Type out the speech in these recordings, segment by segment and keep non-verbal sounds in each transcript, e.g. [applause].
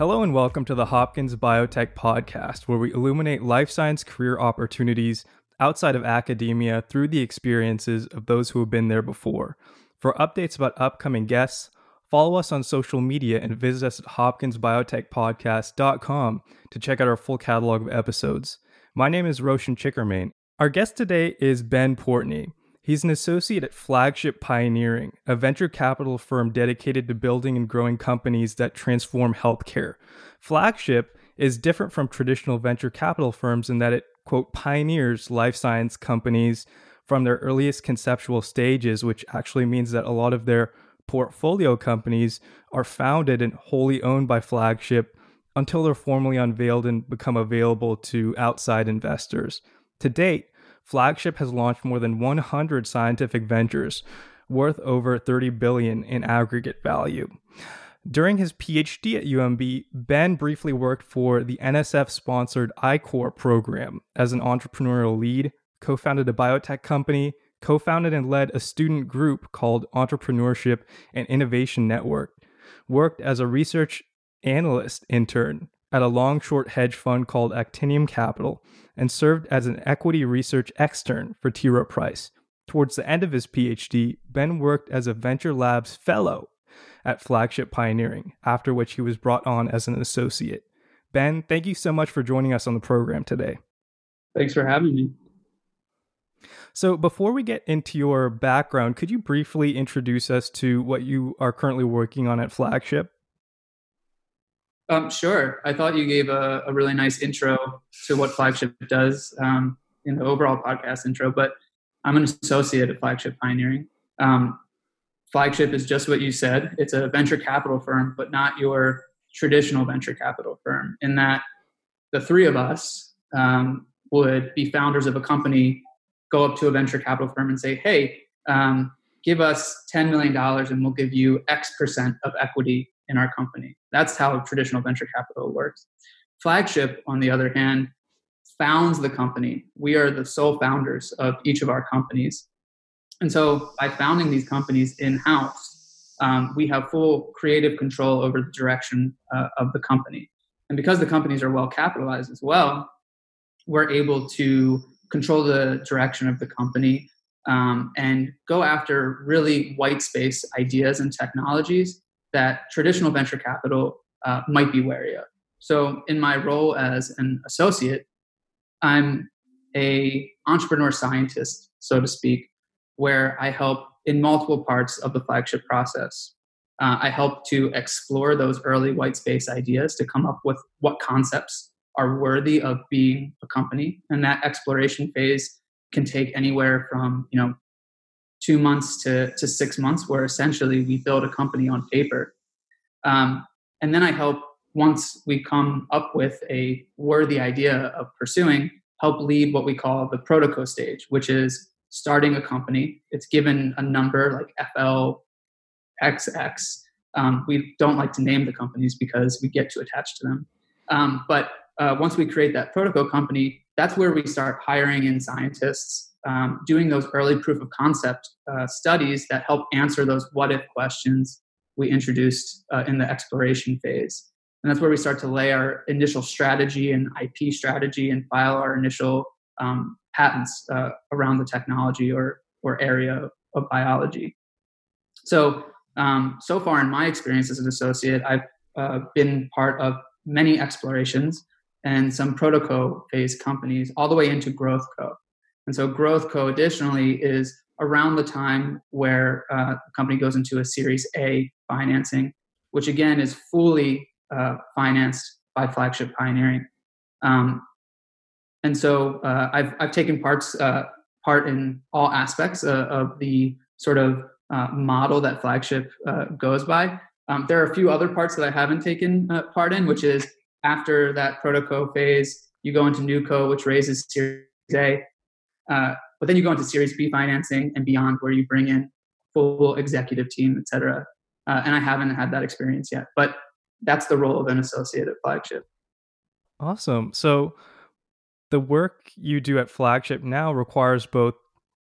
Hello and welcome to the Hopkins Biotech Podcast, where we illuminate life science career opportunities outside of academia through the experiences of those who have been there before. For updates about upcoming guests, follow us on social media and visit us at hopkinsbiotechpodcast.com to check out our full catalog of episodes. My name is Roshan Chickermain. Our guest today is Ben Portney. He's an associate at Flagship Pioneering, a venture capital firm dedicated to building and growing companies that transform healthcare. Flagship is different from traditional venture capital firms in that it, quote, pioneers life science companies from their earliest conceptual stages, which actually means that a lot of their portfolio companies are founded and wholly owned by Flagship until they're formally unveiled and become available to outside investors. To date, Flagship has launched more than 100 scientific ventures worth over 30 billion in aggregate value. During his PhD at UMB, Ben briefly worked for the NSF sponsored I-Corps program as an entrepreneurial lead, co founded a biotech company, co founded and led a student group called Entrepreneurship and Innovation Network, worked as a research analyst intern at a long short hedge fund called Actinium Capital, and served as an equity research extern for T. Rowe Price. Towards the end of his PhD, Ben worked as a Venture Labs fellow at Flagship Pioneering, after which he was brought on as an associate. Ben, thank you so much for joining us on the program today. Thanks for having me. So, before we get into your background, could you briefly introduce us to what you are currently working on at Flagship? Um, sure. I thought you gave a, a, really nice intro to what Flagship does um, in the overall podcast intro, but I'm an associate at Flagship Pioneering. Um, Flagship is just what you said. It's a venture capital firm, but not your traditional venture capital firm, in that the three of us um, would be founders of a company, go up to a venture capital firm and say, hey, um, give us $10 million and we'll give you X percent of equity in our company. That's how traditional venture capital works. Flagship, on the other hand, founds the company. We are the sole founders of each of our companies. And so by founding these companies in house, um, we have full creative control over the direction uh, of the company. And because the companies are well capitalized as well, we're able to control the direction of the company um, and go after really white space ideas and technologies that traditional venture capital uh, might be wary of. So, in my role as an associate, I'm a entrepreneur scientist, so to speak, where I help in multiple parts of the flagship process. Uh, I help to explore those early white space ideas to come up with what concepts are worthy of being a company, and that exploration phase can take anywhere from you know two months to, to six months, where essentially we build a company on paper. Um, and then I help, once we come up with a worthy idea of pursuing, help lead what we call the protoco stage, which is starting a company. It's given a number like FLXX. Um, we don't like to name the companies because we get too attached to them. Um, but uh, once we create that protoco company, that's where we start hiring in scientists um, doing those early proof of concept uh, studies that help answer those what if questions we introduced uh, in the exploration phase. And that's where we start to lay our initial strategy and IP strategy and file our initial um, patents uh, around the technology or, or area of biology. So, um, so far in my experience as an associate, I've uh, been part of many explorations and some protoco phase companies all the way into growth co. And so Growth Co. additionally is around the time where uh, the company goes into a Series A financing, which again is fully uh, financed by Flagship Pioneering. Um, and so uh, I've, I've taken parts uh, part in all aspects uh, of the sort of uh, model that Flagship goes by. Um, there are a few other parts that I haven't taken part in, which is after that protoco phase, you go into new co, which raises Series A, uh, but then you go into Series B financing and beyond, where you bring in full executive team, et cetera. Uh, and I haven't had that experience yet, but that's the role of an associate at Flagship. Awesome. So the work you do at Flagship now requires both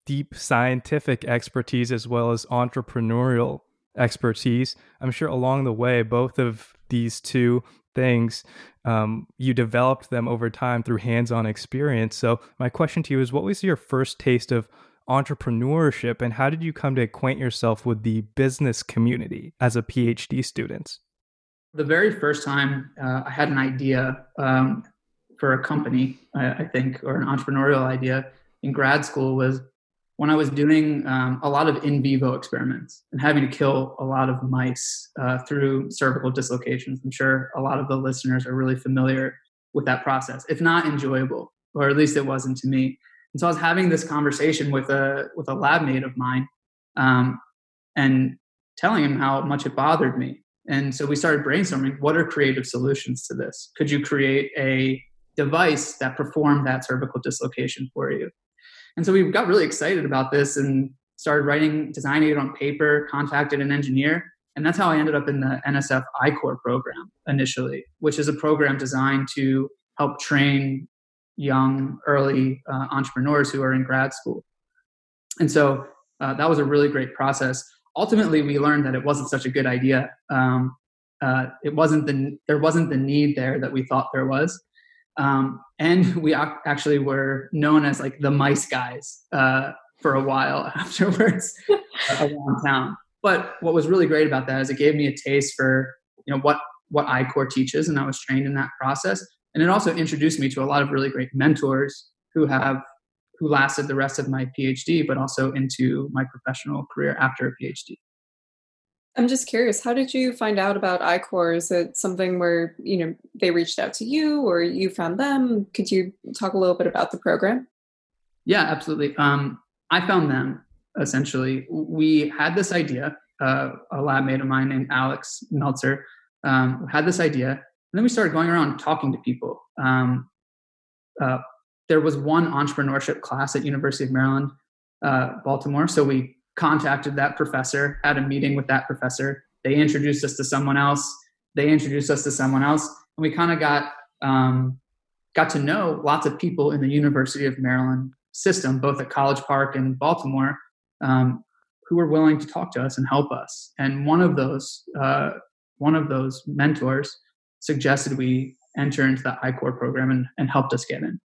deep scientific expertise as well as entrepreneurial expertise. I'm sure along the way, both of these two things, um, you developed them over time through hands on experience. So, my question to you is what was your first taste of entrepreneurship and how did you come to acquaint yourself with the business community as a PhD student? The very first time uh, I had an idea um, for a company, I, I, think, or an entrepreneurial idea in grad school was when I was doing um, a lot of in vivo experiments and having to kill a lot of mice uh, through cervical dislocations. I'm sure a lot of the listeners are really familiar with that process. It's not enjoyable, or at least it wasn't to me. And so I was having this conversation with a with a lab mate of mine, um, and telling him how much it bothered me. And so we started brainstorming: what are creative solutions to this? Could you create a device that performed that cervical dislocation for you? And so we got really excited about this and started writing, designing it on paper, contacted an engineer. And that's how I ended up in the NSF I-Corps program initially, which is a program designed to help train young, early uh, entrepreneurs who are in grad school. And so uh, that was a really great process. Ultimately, we learned that it wasn't such a good idea. Um, uh, it wasn't the there wasn't the need there that we thought there was. Um, and [laughs] we actually were known as like the mice guys uh, for a while [laughs] afterwards [laughs] around town. But what was really great about that is it gave me a taste for you know what what I-Corps teaches, and I was trained in that process. And it also introduced me to a lot of really great mentors who have who lasted the rest of my PhD, but also into my professional career after a PhD. I'm just curious, how did you find out about I-Corps? Is it something where, you know, they reached out to you or you found them? Could you talk a little bit about the program? Yeah, absolutely. Um, I found them essentially. We had this idea, uh, a lab mate of mine named Alex Meltzer um, had this idea, and then we started going around talking to people. Um, uh, there was one entrepreneurship class at University of Maryland, uh, Baltimore, so we contacted that professor, had a meeting with that professor. They introduced us to someone else. They introduced us to someone else, and we kind of got um, got to know lots of people in the University of Maryland system, both at College Park and Baltimore, um, who were willing to talk to us and help us. And one of those uh, one of those mentors suggested we enter into the I-Corps program and, and helped us get in.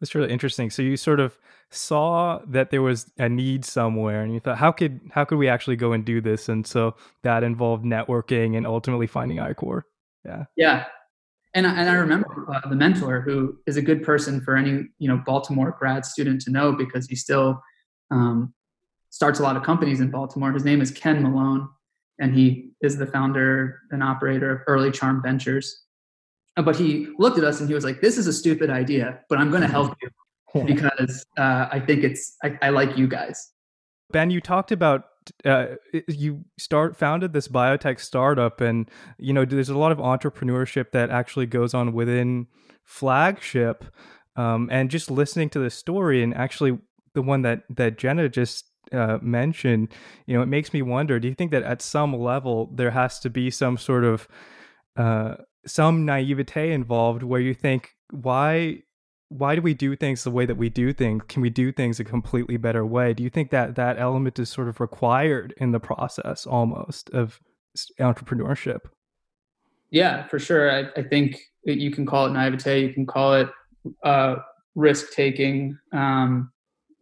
That's really interesting. So you sort of saw that there was a need somewhere, and you thought, how could how could we actually go and do this? And so that involved networking and ultimately finding I-Corps. Yeah. Yeah. And I, and I remember uh, the mentor who is a good person for any you know Baltimore grad student to know because he still um, starts a lot of companies in Baltimore. His name is Ken Malone, and he is the founder and operator of Early Charm Ventures. But he looked at us and he was like, "This is a stupid idea, but I'm going to help you because uh, I think it's I, I, like you guys." Ben, you talked about uh, you start founded this biotech startup, and you know there's a lot of entrepreneurship that actually goes on within Flagship. Um, and just listening to the story, and actually the one that that Jenna just uh, mentioned, you know, it makes me wonder: Do you think that at some level there has to be some sort of uh, some naivete involved where you think why why do we do things the way that we do things? Can we do things a completely better way? Do you think that that element is sort of required in the process almost of entrepreneurship? Yeah for sure. I, I think you can call it naivete you can call it uh, risk taking um,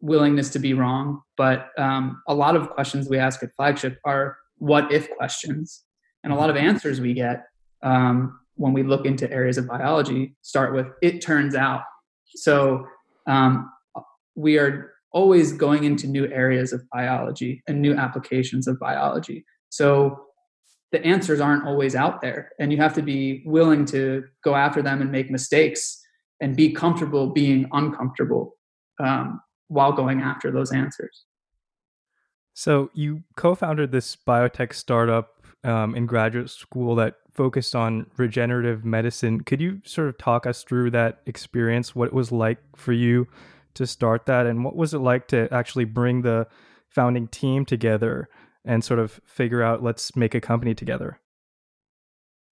willingness to be wrong but um, a lot of questions we ask at flagship are what if questions and a lot of answers we get um, when we look into areas of biology start with it turns out. So um, we are always going into new areas of biology and new applications of biology. So the answers aren't always out there and you have to be willing to go after them and make mistakes and be comfortable being uncomfortable um, while going after those answers. So you co-founded this biotech startup um, in graduate school that focused on regenerative medicine. Could you sort of talk us through that experience, what it was like for you to start that, and what was it like to actually bring the founding team together and sort of figure out let's make a company together?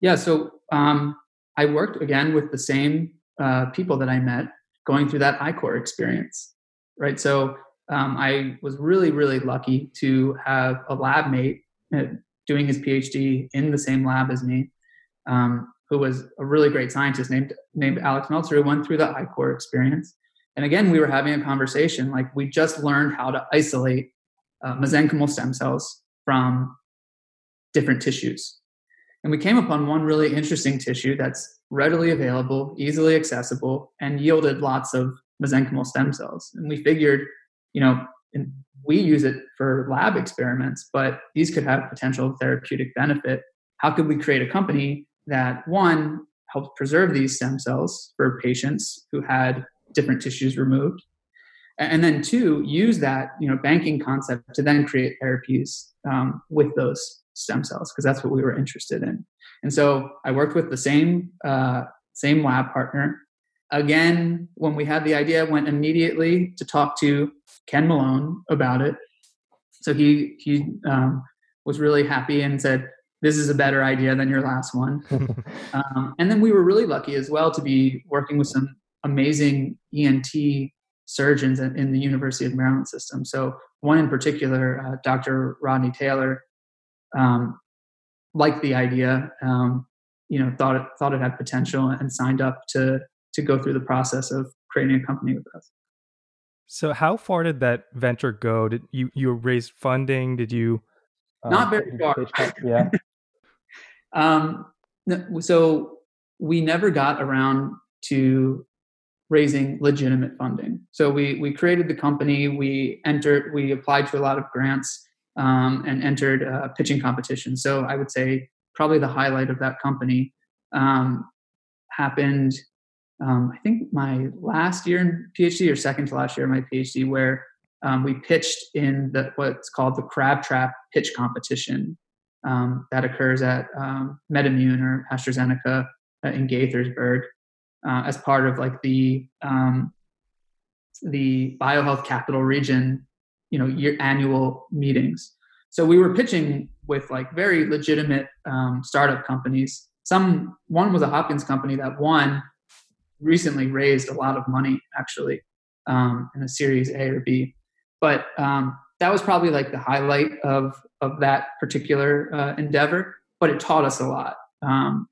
Yeah, so um, I worked again with the same uh, people that I met going through that I-Corps experience, right? So um, I was really, really lucky to have a lab mate uh, doing his PhD in the same lab as me um, who was a really great scientist named named Alex Meltzer, who went through the I-Corps experience. And again, we were having a conversation like we just learned how to isolate uh, mesenchymal stem cells from different tissues. And we came upon one really interesting tissue that's readily available, easily accessible, and yielded lots of mesenchymal stem cells. And we figured, you know, we use it for lab experiments, but these could have potential therapeutic benefit. How could we create a company that one helped preserve these stem cells for patients who had different tissues removed, and then two use that you know banking concept to then create therapies um, with those stem cells because that's what we were interested in. And so I worked with the same uh, same lab partner. Again, when we had the idea, went immediately to talk to Ken Malone about it. So he he um, was really happy and said, "This is a better idea than your last one." [laughs] um, and then we were really lucky as well to be working with some amazing ENT surgeons in the University of Maryland system. So one in particular, uh, Dr. Rodney Taylor, um, liked the idea. Um, you know, thought it thought it had potential and signed up to to go through the process of creating a company with us. So, how far did that venture go? Did you you raise funding? Did you? Um, Not very far. Yeah. [laughs] um, so we never got around to raising legitimate funding. So we we created the company. We entered. We applied to a lot of grants um, and entered a pitching competition. So I would say probably the highlight of that company um, happened. Um, I think my last year in PhD or second to last year in my PhD, where um, we pitched in the what's called the Crab Trap Pitch Competition um, that occurs at um, MedImmune or AstraZeneca uh, in Gaithersburg uh, as part of like the um, the biohealth capital region you know year annual meetings. So we were pitching with like very legitimate um, startup companies. Some one was a hopkins company that won recently raised a lot of money actually um, in a series a or b but um, that was probably like the highlight of of that particular uh, endeavor but it taught us a lot um,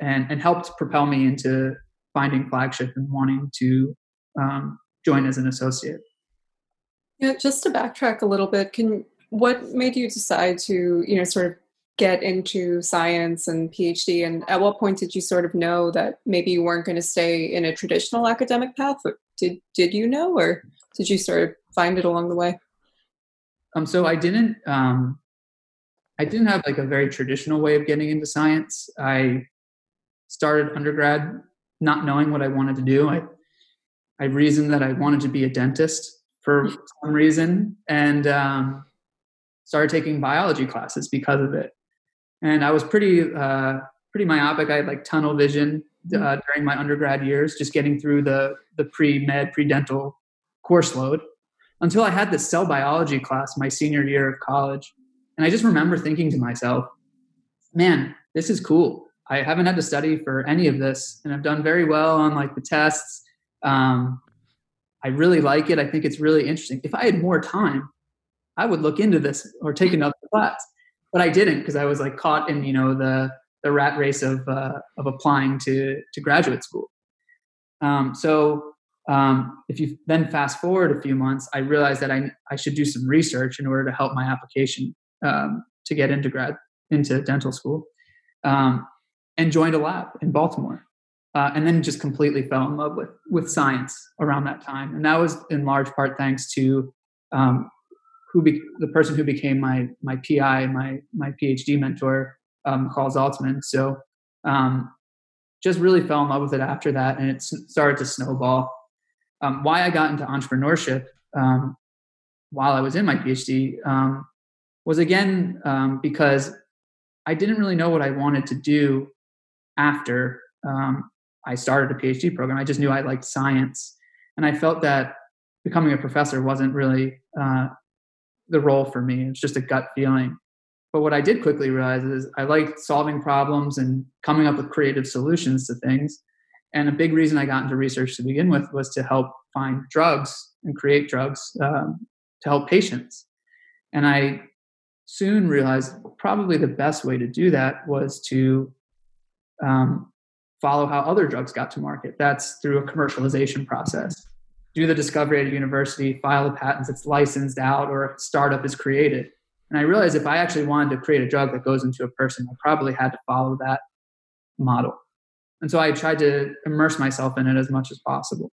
and and helped propel me into finding flagship and wanting to um, join as an associate. Yeah, just to backtrack a little bit, can what made you decide to you know sort of get into science and PhD, and at what point did you sort of know that maybe you weren't going to stay in a traditional academic path? Did did you know, or did you sort of find it along the way? Um, so I didn't. Um, I didn't have like a very traditional way of getting into science. I started undergrad not knowing what I wanted to do. I I reasoned that I wanted to be a dentist for some reason, and um, started taking biology classes because of it. And I was pretty uh, pretty myopic. I had like tunnel vision uh, mm-hmm. during my undergrad years, just getting through the the pre med pre dental course load. Until I had this cell biology class my senior year of college, and I just remember thinking to myself, "Man, this is cool." I haven't had to study for any of this, and I've done very well on like the tests. Um, I really like it. I think it's really interesting. If I had more time, I would look into this or take another class, but I didn't because I was like caught in you know the the rat race of uh, of applying to to graduate school. Um, so um, if you then fast forward a few months, I realized that I I should do some research in order to help my application um, to get into grad into dental school. Um, and joined a lab in Baltimore. Uh, and then just completely fell in love with with science around that time, and that was in large part thanks to um, who be, the person who became my my PI, my my PhD mentor, um, Carl Zaltzman. So um, just really fell in love with it after that, and it started to snowball. Um, why I got into entrepreneurship um, while I was in my PhD um, was again um, because I didn't really know what I wanted to do after um, I started a PhD program. I just knew I liked science, and I felt that becoming a professor wasn't really uh, the role for me. It was just a gut feeling. But what I did quickly realize is I liked solving problems and coming up with creative solutions to things. And a big reason I got into research to begin with was to help find drugs and create drugs um, to help patients. And I soon realized probably the best way to do that was to um, follow how other drugs got to market. That's through a commercialization process. Do the discovery at a university, file the patents, it's licensed out, or a startup is created. And I realized if I actually wanted to create a drug that goes into a person, I probably had to follow that model. And so I tried to immerse myself in it as much as possible.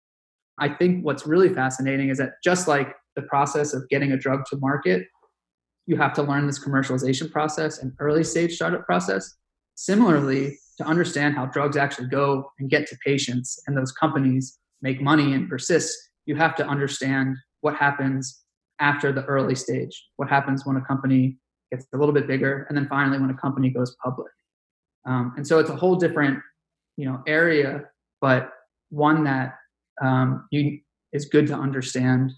I think what's really fascinating is that just like the process of getting a drug to market, you have to learn this commercialization process and early stage startup process. Similarly, to understand how drugs actually go and get to patients and those companies make money and persist, you have to understand what happens after the early stage, what happens when a company gets a little bit bigger, and then finally when a company goes public. Um, and so it's a whole different, you know, area, but one that um, you, is good to understand,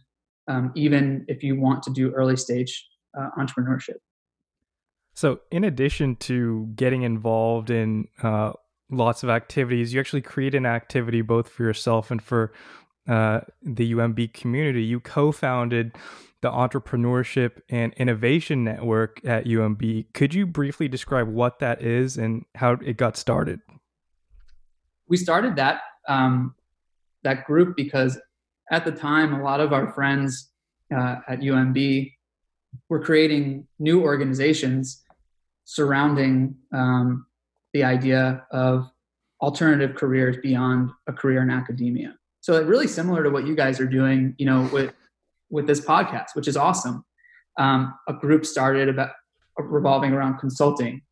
um, even if you want to do early stage uh, entrepreneurship. So, in addition to getting involved in uh, lots of activities, you actually create an activity both for yourself and for uh, the UMB community. You co founded the Entrepreneurship and Innovation Network at UMB. Could you briefly describe what that is and how it got started? We started that um, that group because at the time, a lot of our friends uh, at UMB were creating new organizations surrounding um, the idea of alternative careers beyond a career in academia. So it's really similar to what you guys are doing, you know, with with this podcast, which is awesome. Um, a group started about revolving around consulting.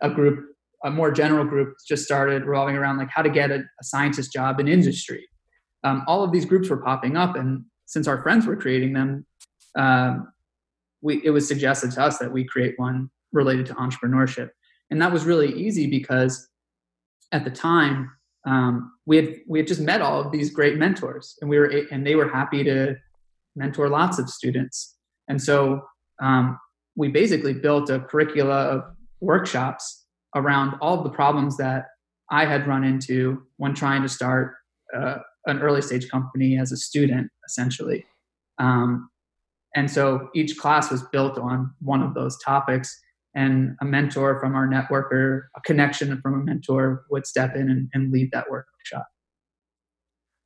A group, a more general group, just started revolving around like how to get a, a scientist job in industry. Um, all of these groups were popping up, and since our friends were creating them, um, we it was suggested to us that we create one related to entrepreneurship, and that was really easy because at the time um, we had we had just met all of these great mentors, and we were and they were happy to mentor lots of students, and so um, we basically built a curricula of workshops around all of the problems that I had run into when trying to start uh, an early stage company as a student, essentially. Um, and so each class was built on one of those topics and a mentor from our network or a connection from a mentor would step in and, and lead that workshop.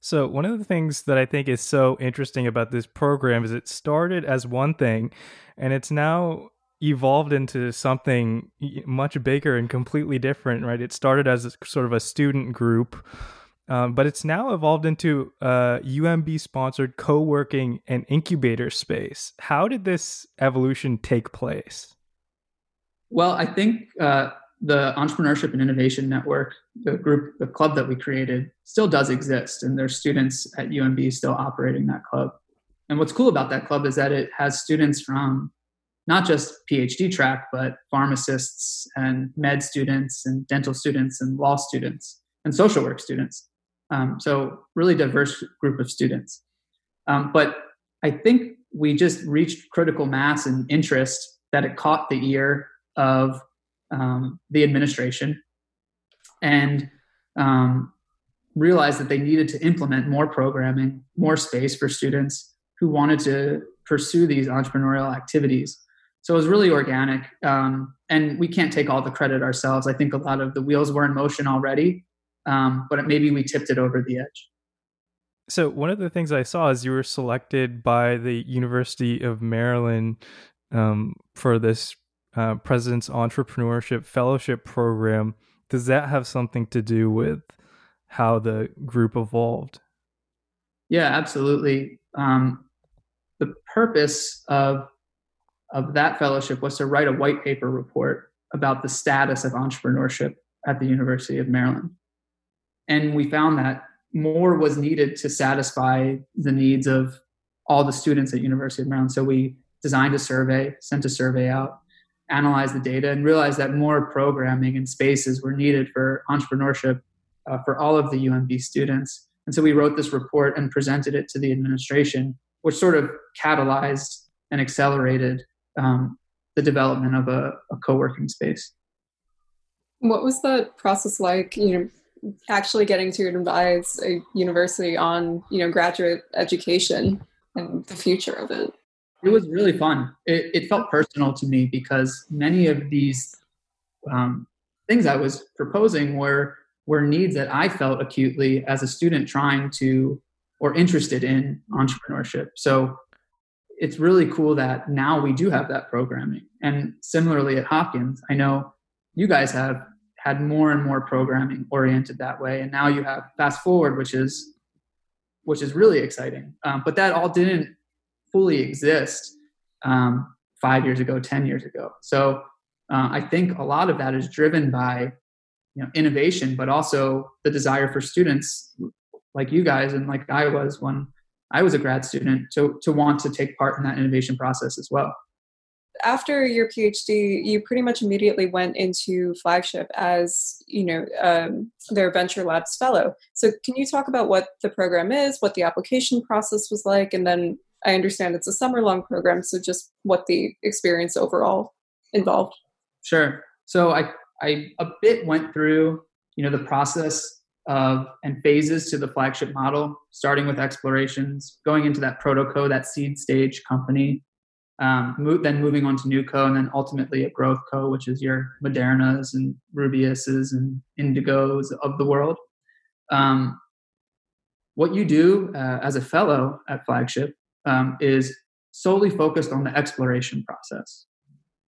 So, one of the things that I think is so interesting about this program is it started as one thing and it's now evolved into something much bigger and completely different, right? It started as a, sort of a student group um, but it's now evolved into a UMB sponsored co working and incubator space. How did this evolution take place? Well, I think uh, the Entrepreneurship and Innovation Network, the group, the club that we created, still does exist, and there's students at UMB still operating that club. And what's cool about that club is that it has students from not just PhD track, but pharmacists and med students and dental students and law students and social work students. Um, so really diverse group of students. Um, but I think we just reached critical mass and interest that it caught the ear of um, the administration and um, realized that they needed to implement more programming, more space for students who wanted to pursue these entrepreneurial activities. So it was really organic. Um, and we can't take all the credit ourselves. I think a lot of the wheels were in motion already um, but maybe we tipped it over the edge. So one of the things I saw is you were selected by the University of Maryland um, for this uh, President's Entrepreneurship Fellowship Program. Does that have something to do with how the group evolved? Yeah, absolutely. Um, the purpose of of that fellowship was to write a white paper report about the status of entrepreneurship at the University of Maryland. And we found that more was needed to satisfy the needs of all the students at University of Maryland. So we designed a survey, sent a survey out, analyzed the data, and realized that more programming and spaces were needed for entrepreneurship uh, for all of the UMB students. And so we wrote this report and presented it to the administration, which sort of catalyzed and accelerated um, the development of a, a co-working space. What was that process like? You know, actually getting to advise a university on you know graduate education and the future of it it was really fun it, it felt personal to me because many of these um, things i was proposing were were needs that I felt acutely as a student trying to or interested in entrepreneurship. So it's really cool that now we do have that programming. And similarly at Hopkins, I know you guys have had more and more programming oriented that way. And now you have fast forward, which is which is really exciting. Um, but that all didn't fully exist um, five years ago, ten years ago. So uh, I think a lot of that is driven by you know innovation, but also the desire for students like you guys and like I was when I was a grad student to, to want to take part in that innovation process as well. After your PhD, you pretty much immediately went into flagship as you know um, their venture labs fellow. So, can you talk about what the program is, what the application process was like, and then I understand it's a summer long program, so just what the experience overall involved. Sure. So I I a bit went through you know the process of and phases to the flagship model, starting with explorations, going into that protoco, that seed stage company, um, move, then moving on to new co, and then ultimately a growth co, which is your Modernas and Rubiuses and Indigos of the world. Um, what you do uh, as a fellow at Flagship um, is solely focused on the exploration process.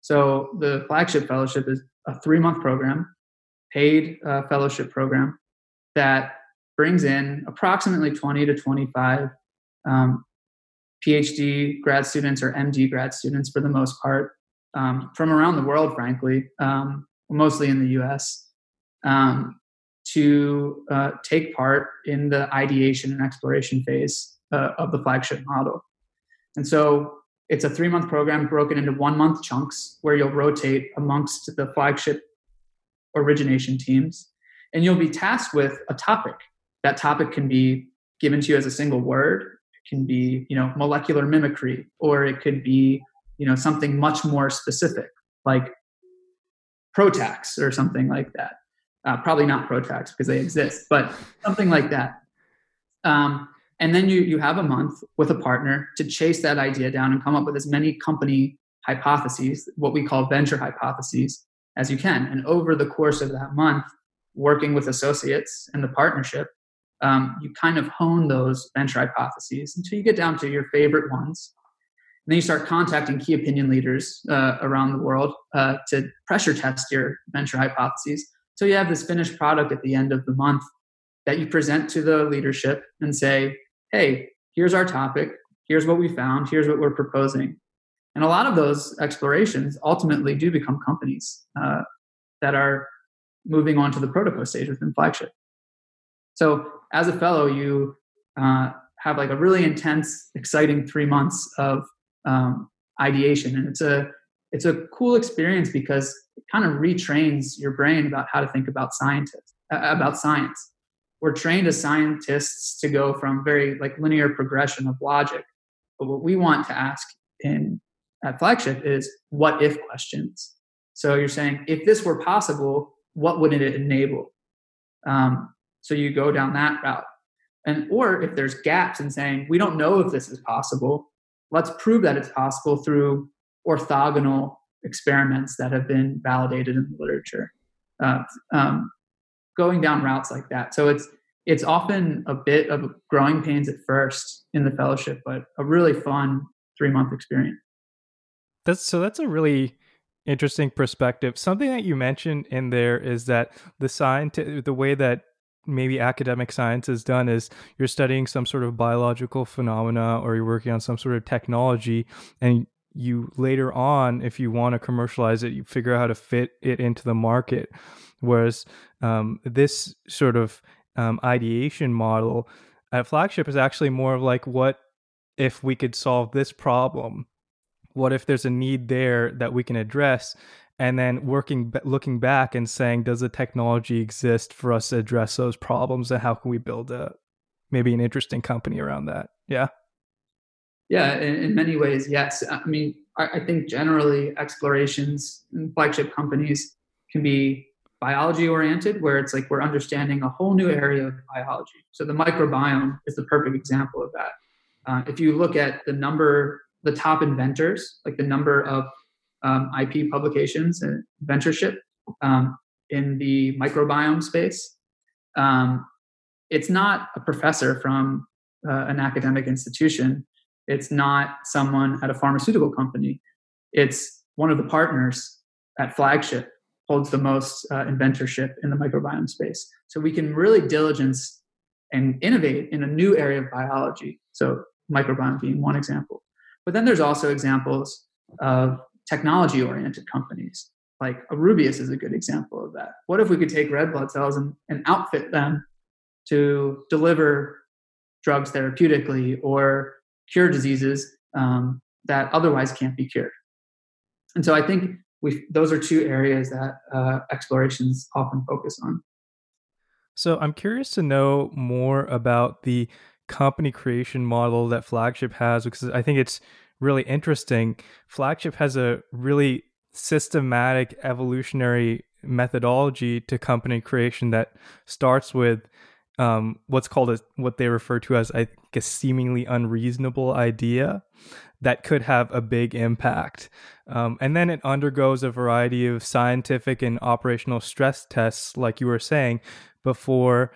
So the Flagship Fellowship is a three month program, paid uh, fellowship program that brings in approximately 20 to 25 um, PhD grad students or MD grad students for the most part um, from around the world, frankly, um, mostly in the US, um, to uh, take part in the ideation and exploration phase uh, of the flagship model. And so it's a three month program broken into one month chunks where you'll rotate amongst the flagship origination teams and you'll be tasked with a topic. That topic can be given to you as a single word. It can be, you know, molecular mimicry, or it could be, you know, something much more specific, like PROTACs or something like that. Uh, probably not PROTACs because they exist, but something like that. Um, and then you you have a month with a partner to chase that idea down and come up with as many company hypotheses, what we call venture hypotheses, as you can. And over the course of that month, working with associates and the partnership, um, you kind of hone those venture hypotheses until you get down to your favorite ones. And then you start contacting key opinion leaders uh, around the world uh, to pressure test your venture hypotheses. So you have this finished product at the end of the month that you present to the leadership and say, hey, here's our topic, here's what we found, here's what we're proposing. And a lot of those explorations ultimately do become companies uh, that are moving on to the protoco stage within flagship. So as a fellow, you uh, have like a really intense, exciting three months of um, ideation, and it's a it's a cool experience because it kind of retrains your brain about how to think about scientists uh, about science. We're trained as scientists to go from very like linear progression of logic, but what we want to ask in at flagship is what if questions. So you're saying if this were possible, what would it enable? Um, so you go down that route. And or if there's gaps in saying we don't know if this is possible, let's prove that it's possible through orthogonal experiments that have been validated in the literature. Uh, um, going down routes like that. So it's it's often a bit of growing pains at first in the fellowship, but a really fun three month experience. That's so that's a really interesting perspective. Something that you mentioned in there is that the science, the way that maybe academic science is done is you're studying some sort of biological phenomena or you're working on some sort of technology and you later on if you want to commercialize it you figure out how to fit it into the market whereas um, this sort of um, ideation model at flagship is actually more of like what if we could solve this problem what if there's a need there that we can address? And then working looking back and saying does the technology exist for us to address those problems and how can we build a maybe an interesting company around that? Yeah. Yeah in, in many ways yes. I mean I, I think generally explorations and flagship companies can be biology oriented where it's like we're understanding a whole new area of biology. So the microbiome is the perfect example of that. Uh, if you look at the number the top inventors, like the number of um, IP publications and ventureship um, in the microbiome space. um, it's not a professor from uh, an academic institution. It's not someone at a pharmaceutical company. It's one of the partners at Flagship holds the most uh, inventorship in the microbiome space. So we can really diligence and innovate in a new area of biology. So microbiome being one example. But then there's also examples of technology oriented companies. Like a Rubius is a good example of that. What if we could take red blood cells and, and outfit them to deliver drugs therapeutically or cure diseases um, that otherwise can't be cured? And so I think we those are two areas that uh, explorations often focus on. So I'm curious to know more about the company creation model that Flagship has because I think it's really interesting. Flagship has a really systematic evolutionary methodology to company creation that starts with um, what's called a, what they refer to as I think a seemingly unreasonable idea that could have a big impact. Um, and then it undergoes a variety of scientific and operational stress tests, like you were saying, before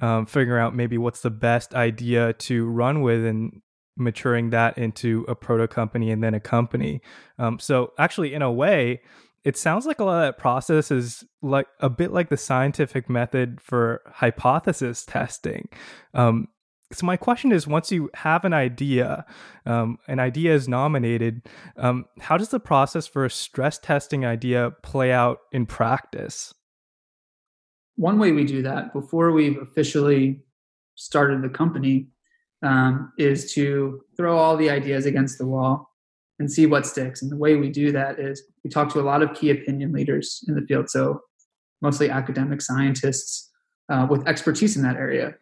um, figuring out maybe what's the best idea to run with and maturing that into a proto company and then a company. Um, so actually, in a way, it sounds like a lot of that process is like a bit like the scientific method for hypothesis testing. Um, so my question is once you have an idea um, an idea is nominated um, how does the process for a stress testing idea play out in practice one way we do that before we've officially started the company um, is to throw all the ideas against the wall and see what sticks. And the way we do that is we talk to a lot of key opinion leaders in the field, so mostly academic scientists uh, with expertise in that area.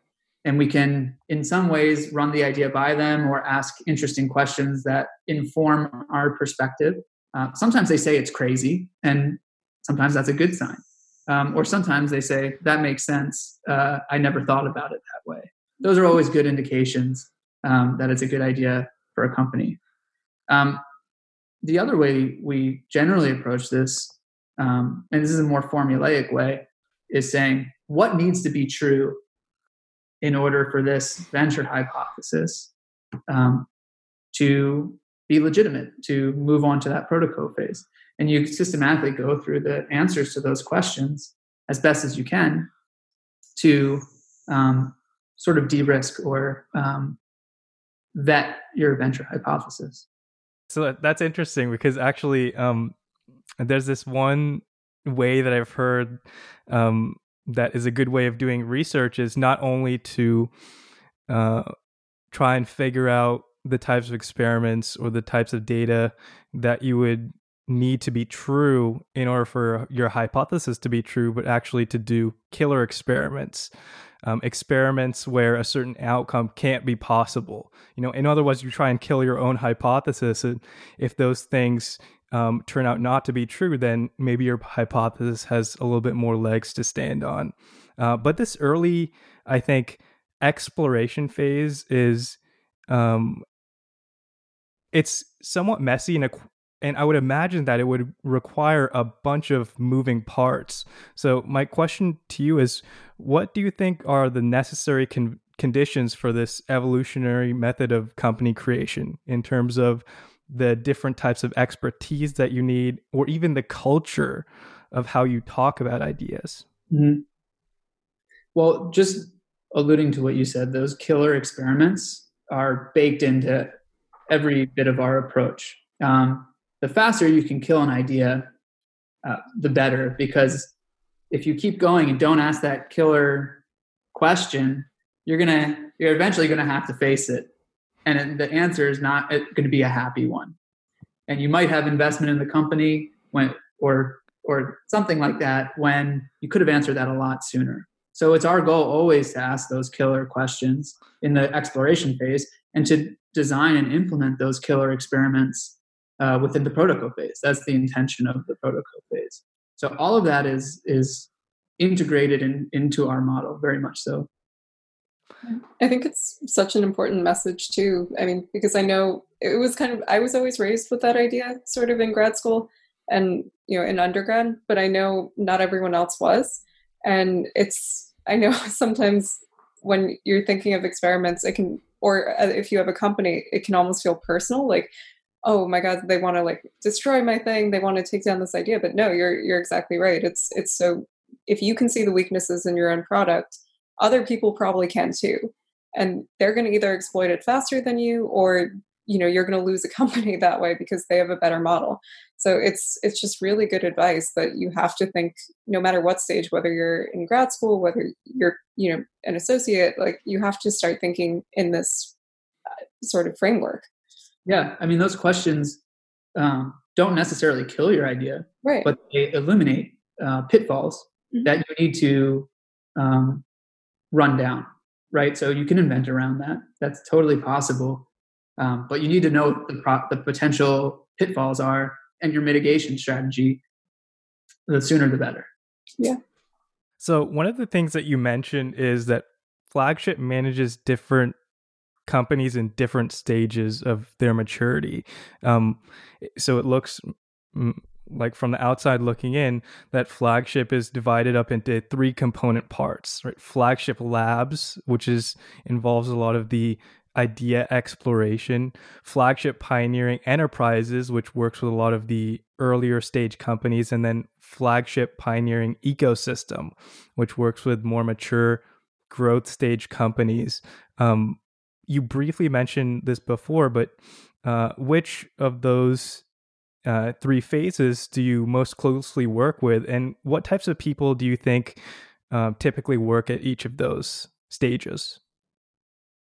And we can, in some ways, run the idea by them or ask interesting questions that inform our perspective. Uh, sometimes they say it's crazy, and sometimes that's a good sign. Um, or sometimes they say that makes sense. Uh, I never thought about it that way. Those are always good indications um, that it's a good idea for a company. Um, the other way we generally approach this, um, and this is a more formulaic way, is saying what needs to be true in order for this venture hypothesis um, to be legitimate, to move on to that protoco phase and you systematically go through the answers to those questions as best as you can to um, sort of de-risk or um, vet your venture hypothesis. So that's interesting because actually um, there's this one way that i've heard um, that is a good way of doing research is not only to uh, try and figure out the types of experiments or the types of data that you would need to be true in order for your hypothesis to be true, but actually to do killer experiments. Um, experiments where a certain outcome can't be possible. You know, in other words, you try and kill your own hypothesis, and if those things um, turn out not to be true, then maybe your hypothesis has a little bit more legs to stand on. Uh, but this early, I think, exploration phase is um, it's somewhat messy and and I would imagine that it would require a bunch of moving parts. So, my question to you is what do you think are the necessary con- conditions for this evolutionary method of company creation in terms of the different types of expertise that you need, or even the culture of how you talk about ideas? Mm-hmm. Well, just alluding to what you said, those killer experiments are baked into every bit of our approach. Um, the faster you can kill an idea, uh, the better. Because if you keep going and don't ask that killer question, you're gonna you're eventually gonna have to face it, and the answer is not going to be a happy one. And you might have investment in the company when or or something like that when you could have answered that a lot sooner. So it's our goal always to ask those killer questions in the exploration phase and to design and implement those killer experiments uh, within the protoco phase. That's the intention of the protoco phase. So all of that is is integrated in, into our model very much so. I think it's such an important message too. I mean, because I know it was kind of I was always raised with that idea sort of in grad school and you know in undergrad, but I know not everyone else was. And it's I know [laughs] sometimes when you're thinking of experiments, it can, or uh, if you have a company, it can almost feel personal. Like, oh my God, they want to like destroy my thing. They want to take down this idea. But no, you're you're exactly right. It's it's so if you can see the weaknesses in your own product, other people probably can too. And they're going to either exploit it faster than you or you know you're going to lose a [laughs] company that way because they have a better model so it's it's just really good advice that you have to think no matter what stage whether you're in grad school whether you're you know an associate like you have to start thinking in this uh, sort of framework yeah i mean those questions um, don't necessarily kill your idea right but they eliminate uh, pitfalls mm-hmm. that you need to um, run down right so you can invent around that that's totally possible um, but you need to know the, pro- the potential pitfalls are and your mitigation strategy. The sooner the better. Yeah. So one of the things that you mentioned is that flagship manages different companies in different stages of their maturity. Um, so it looks like from the outside looking in that flagship is divided up into three component parts right flagship labs which is involves a lot of the idea exploration, flagship pioneering enterprises, which works with a lot of the earlier stage companies, and then flagship pioneering ecosystem, which works with more mature growth stage companies. Um, you briefly mentioned this before, but uh, which of those uh, three phases do you most closely work with, and what types of people do you think uh, typically work at each of those stages?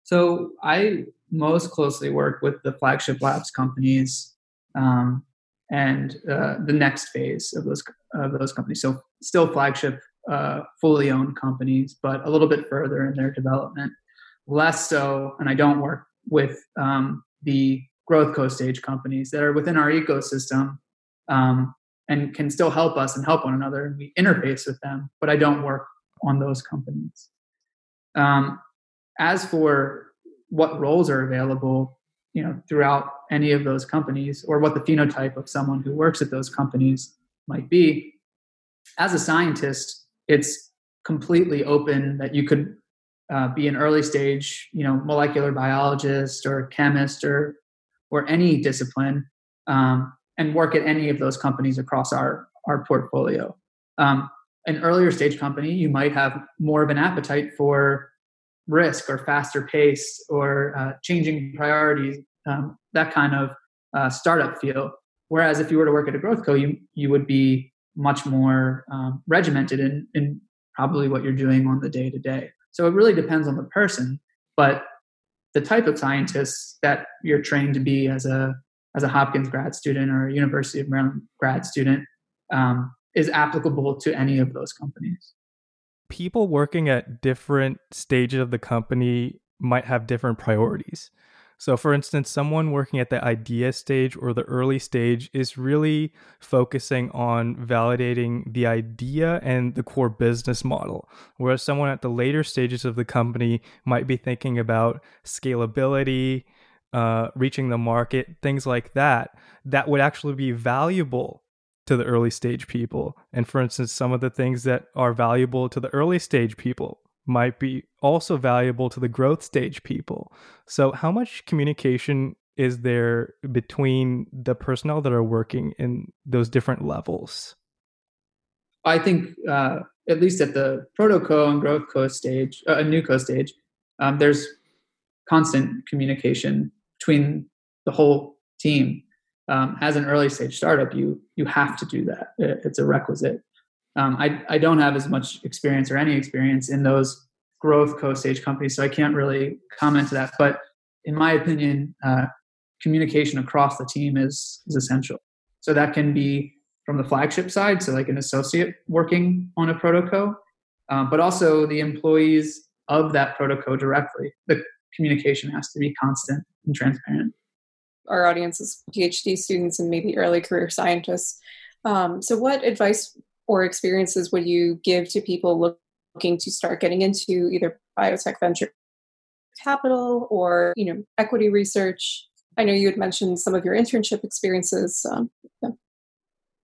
So I most closely work with the flagship labs companies um, and uh, the next phase of those of those companies. So still flagship, uh, fully owned companies, but a little bit further in their development. Less so, and I don't work with um, the growth co-stage companies that are within our ecosystem um, and can still help us and help one another. And we interface with them, but I don't work on those companies. Um, as for what roles are available, you know, throughout any of those companies, or what the phenotype of someone who works at those companies might be, as a scientist, it's completely open that you could uh, be an early stage, you know, molecular biologist or chemist or or any discipline, um, and work at any of those companies across our our portfolio. Um, an earlier stage company, you might have more of an appetite for risk or faster pace or uh, changing priorities, um, that kind of uh, startup feel. Whereas if you were to work at a growth co, you you would be much more um, regimented in, in probably what you're doing on the day to day. So it really depends on the person, but the type of scientists that you're trained to be as a as a Hopkins grad student or a University of Maryland grad student um, is applicable to any of those companies people working at different stages of the company might have different priorities. So, for instance, someone working at the idea stage or the early stage is really focusing on validating the idea and the core business model. Whereas someone at the later stages of the company might be thinking about scalability, uh, reaching the market, things like that, that would actually be valuable to the early stage people. And for instance, some of the things that are valuable to the early stage people might be also valuable to the growth stage people. So, how much communication is there between the personnel that are working in those different levels? I think, uh, at least at the proto co and growth co stage, uh, new co stage, um, there's constant communication between the whole team um, as an early stage startup, you you have to do that. It's a requisite. Um, I I don't have as much experience or any experience in those growth co-stage companies, so I can't really comment to that. But in my opinion, uh, communication across the team is is essential. So that can be from the flagship side, so like an associate working on a protoco, um, but also the employees of that protoco directly. The communication has to be constant and transparent our audience is PhD students and maybe early career scientists. Um, so, what advice or experiences would you give to people looking to start getting into either biotech venture capital or you know equity research? I know you had mentioned some of your internship experiences. Um, yeah.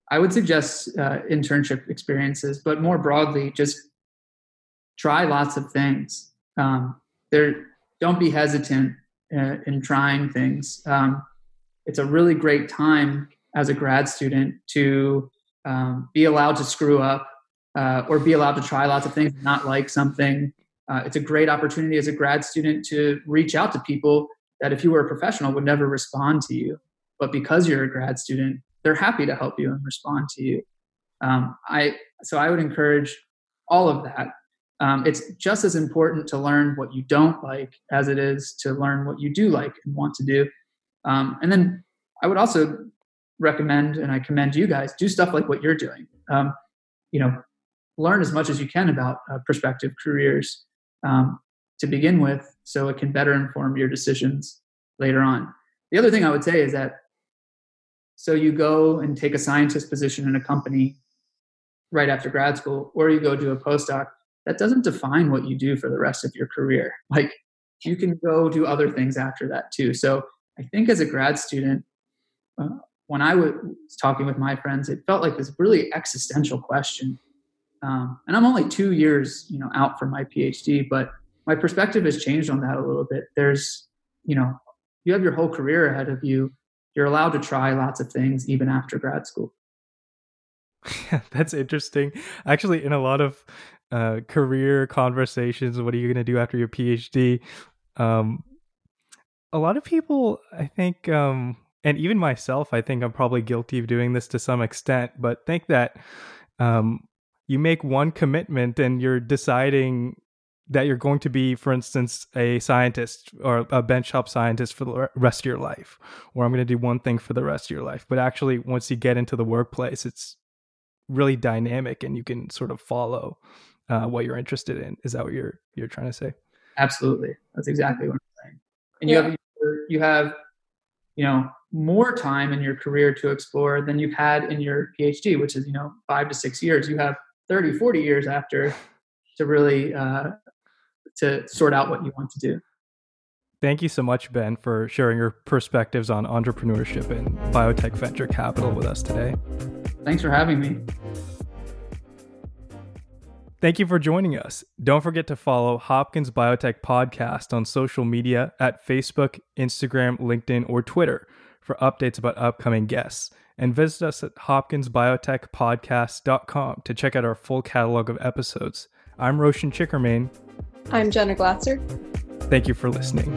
I would suggest uh, internship experiences, but more broadly, just try lots of things. Um, there, don't be hesitant uh, in trying things. Um, it's a really great time as a grad student to um, be allowed to screw up uh, or be allowed to try lots of things, not like something. Uh, it's a great opportunity as a grad student to reach out to people that if you were a professional would never respond to you. But because you're a grad student, they're happy to help you and respond to you. Um, I so I would encourage all of that. Um, it's just as important to learn what you don't like as it is to learn what you do like and want to do. Um, and then I would also recommend and I commend you guys do stuff like what you're doing. Um, you know, learn as much as you can about uh, prospective careers um, to begin with, so it can better inform your decisions later on. The other thing I would say is that so you go and take a scientist position in a company right after grad school, or you go do a postdoc. That doesn't define what you do for the rest of your career. Like you can go do other things after that too. So I think as a grad student, uh, when I was talking with my friends, it felt like this really existential question. Um, and I'm only two years, you know, out from my PhD, but my perspective has changed on that a little bit. There's, you know, you have your whole career ahead of you. You're allowed to try lots of things even after grad school. Yeah, [laughs] that's interesting. Actually, in a lot of uh, career conversations, what are you going to do after your PhD? Um, a lot of people, I think, um, and even myself, I think I'm probably guilty of doing this to some extent, but think that um, you make one commitment and you're deciding that you're going to be, for instance, a scientist or a benchtop scientist for the rest of your life, or I'm going to do one thing for the rest of your life. But actually, once you get into the workplace, it's really dynamic and you can sort of follow uh, what you're interested in. Is that what you're you're trying to say? Absolutely, that's exactly what I'm saying. And you yeah. have you have you know more time in your career to explore than you've had in your PhD, which is you know five to six years. You have 30, 40 years after to really uh, to sort out what you want to do. Thank you so much, Ben, for sharing your perspectives on entrepreneurship and biotech venture capital with us today. Thanks for having me. Thank you for joining us. Don't forget to follow Hopkins Biotech Podcast on social media at Facebook, Instagram, LinkedIn, or Twitter for updates about upcoming guests. And visit us at hopkinsbiotechpodcast.com to check out our full catalog of episodes. I'm Roshan Chickermain. I'm Jenna Glatzer. Thank you for listening.